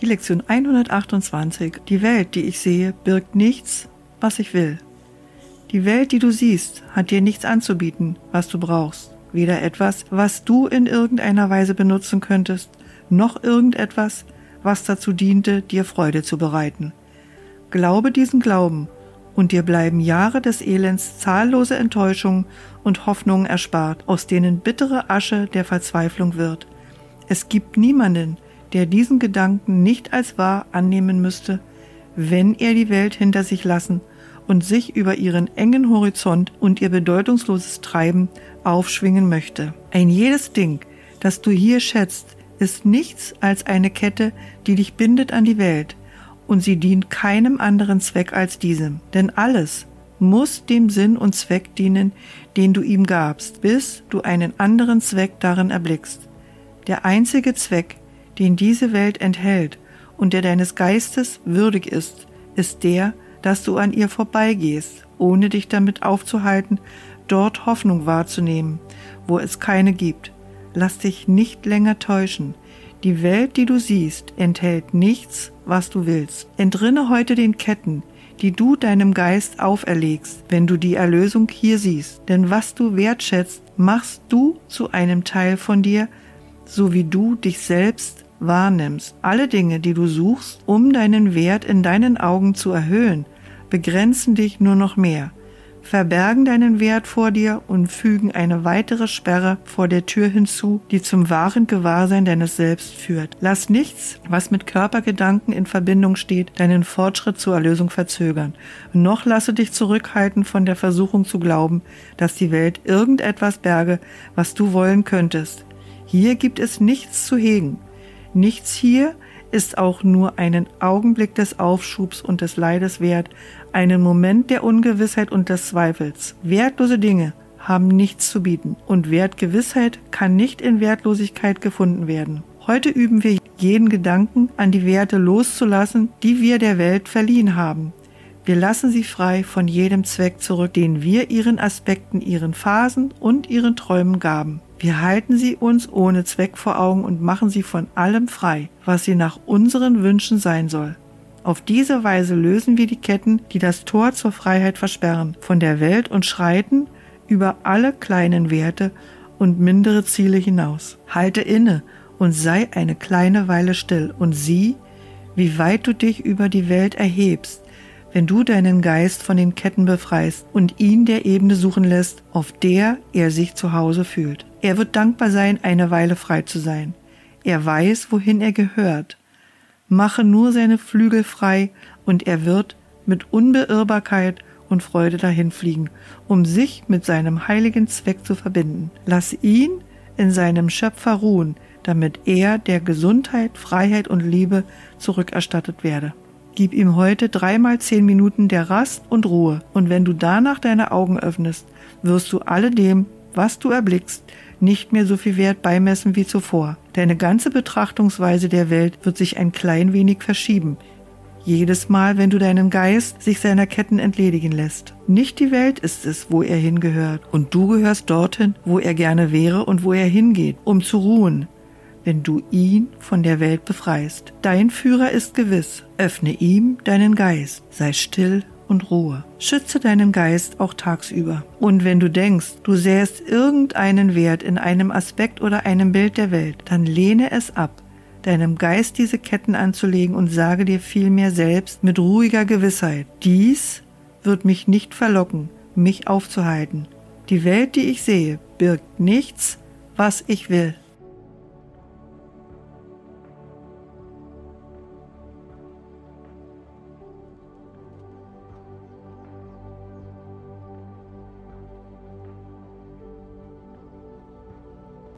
Die Lektion 128. Die Welt, die ich sehe, birgt nichts, was ich will. Die Welt, die du siehst, hat dir nichts anzubieten, was du brauchst. Weder etwas, was du in irgendeiner Weise benutzen könntest, noch irgendetwas, was dazu diente, dir Freude zu bereiten. Glaube diesen Glauben, und dir bleiben Jahre des Elends zahllose Enttäuschungen und Hoffnungen erspart, aus denen bittere Asche der Verzweiflung wird. Es gibt niemanden, der diesen Gedanken nicht als wahr annehmen müsste, wenn er die Welt hinter sich lassen und sich über ihren engen Horizont und ihr bedeutungsloses Treiben aufschwingen möchte. Ein jedes Ding, das du hier schätzt, ist nichts als eine Kette, die dich bindet an die Welt, und sie dient keinem anderen Zweck als diesem. Denn alles muss dem Sinn und Zweck dienen, den du ihm gabst, bis du einen anderen Zweck darin erblickst. Der einzige Zweck, den diese Welt enthält und der deines Geistes würdig ist, ist der, dass du an ihr vorbeigehst, ohne dich damit aufzuhalten, dort Hoffnung wahrzunehmen, wo es keine gibt. Lass dich nicht länger täuschen. Die Welt, die du siehst, enthält nichts, was du willst. Entrinne heute den Ketten, die du deinem Geist auferlegst, wenn du die Erlösung hier siehst. Denn was du wertschätzt, machst du zu einem Teil von dir, so wie du dich selbst wahrnimmst. Alle Dinge, die du suchst, um deinen Wert in deinen Augen zu erhöhen, begrenzen dich nur noch mehr, verbergen deinen Wert vor dir und fügen eine weitere Sperre vor der Tür hinzu, die zum wahren Gewahrsein deines Selbst führt. Lass nichts, was mit Körpergedanken in Verbindung steht, deinen Fortschritt zur Erlösung verzögern. Noch lasse dich zurückhalten von der Versuchung zu glauben, dass die Welt irgendetwas berge, was du wollen könntest. Hier gibt es nichts zu hegen. Nichts hier ist auch nur einen Augenblick des Aufschubs und des Leides wert, einen Moment der Ungewissheit und des Zweifels. Wertlose Dinge haben nichts zu bieten und Wertgewissheit kann nicht in Wertlosigkeit gefunden werden. Heute üben wir jeden Gedanken an die Werte loszulassen, die wir der Welt verliehen haben. Wir lassen sie frei von jedem Zweck zurück, den wir ihren Aspekten, ihren Phasen und ihren Träumen gaben. Wir halten sie uns ohne Zweck vor Augen und machen sie von allem frei, was sie nach unseren Wünschen sein soll. Auf diese Weise lösen wir die Ketten, die das Tor zur Freiheit versperren, von der Welt und schreiten über alle kleinen Werte und mindere Ziele hinaus. Halte inne und sei eine kleine Weile still und sieh, wie weit du dich über die Welt erhebst, wenn du deinen Geist von den Ketten befreist und ihn der Ebene suchen lässt, auf der er sich zu Hause fühlt. Er wird dankbar sein, eine Weile frei zu sein. Er weiß, wohin er gehört. Mache nur seine Flügel frei und er wird mit Unbeirrbarkeit und Freude dahinfliegen, um sich mit seinem heiligen Zweck zu verbinden. Lass ihn in seinem Schöpfer ruhen, damit er der Gesundheit, Freiheit und Liebe zurückerstattet werde. Gib ihm heute dreimal zehn Minuten der Rast und Ruhe, und wenn du danach deine Augen öffnest, wirst du alledem, was du erblickst, nicht mehr so viel Wert beimessen wie zuvor. Deine ganze Betrachtungsweise der Welt wird sich ein klein wenig verschieben, jedes Mal, wenn du deinen Geist sich seiner Ketten entledigen lässt. Nicht die Welt ist es, wo er hingehört, und du gehörst dorthin, wo er gerne wäre und wo er hingeht, um zu ruhen, wenn du ihn von der Welt befreist. Dein Führer ist gewiss. Öffne ihm deinen Geist. Sei still und Ruhe. Schütze deinen Geist auch tagsüber. Und wenn du denkst, du sähst irgendeinen Wert in einem Aspekt oder einem Bild der Welt, dann lehne es ab, deinem Geist diese Ketten anzulegen und sage dir vielmehr selbst mit ruhiger Gewissheit, dies wird mich nicht verlocken, mich aufzuhalten. Die Welt, die ich sehe, birgt nichts, was ich will.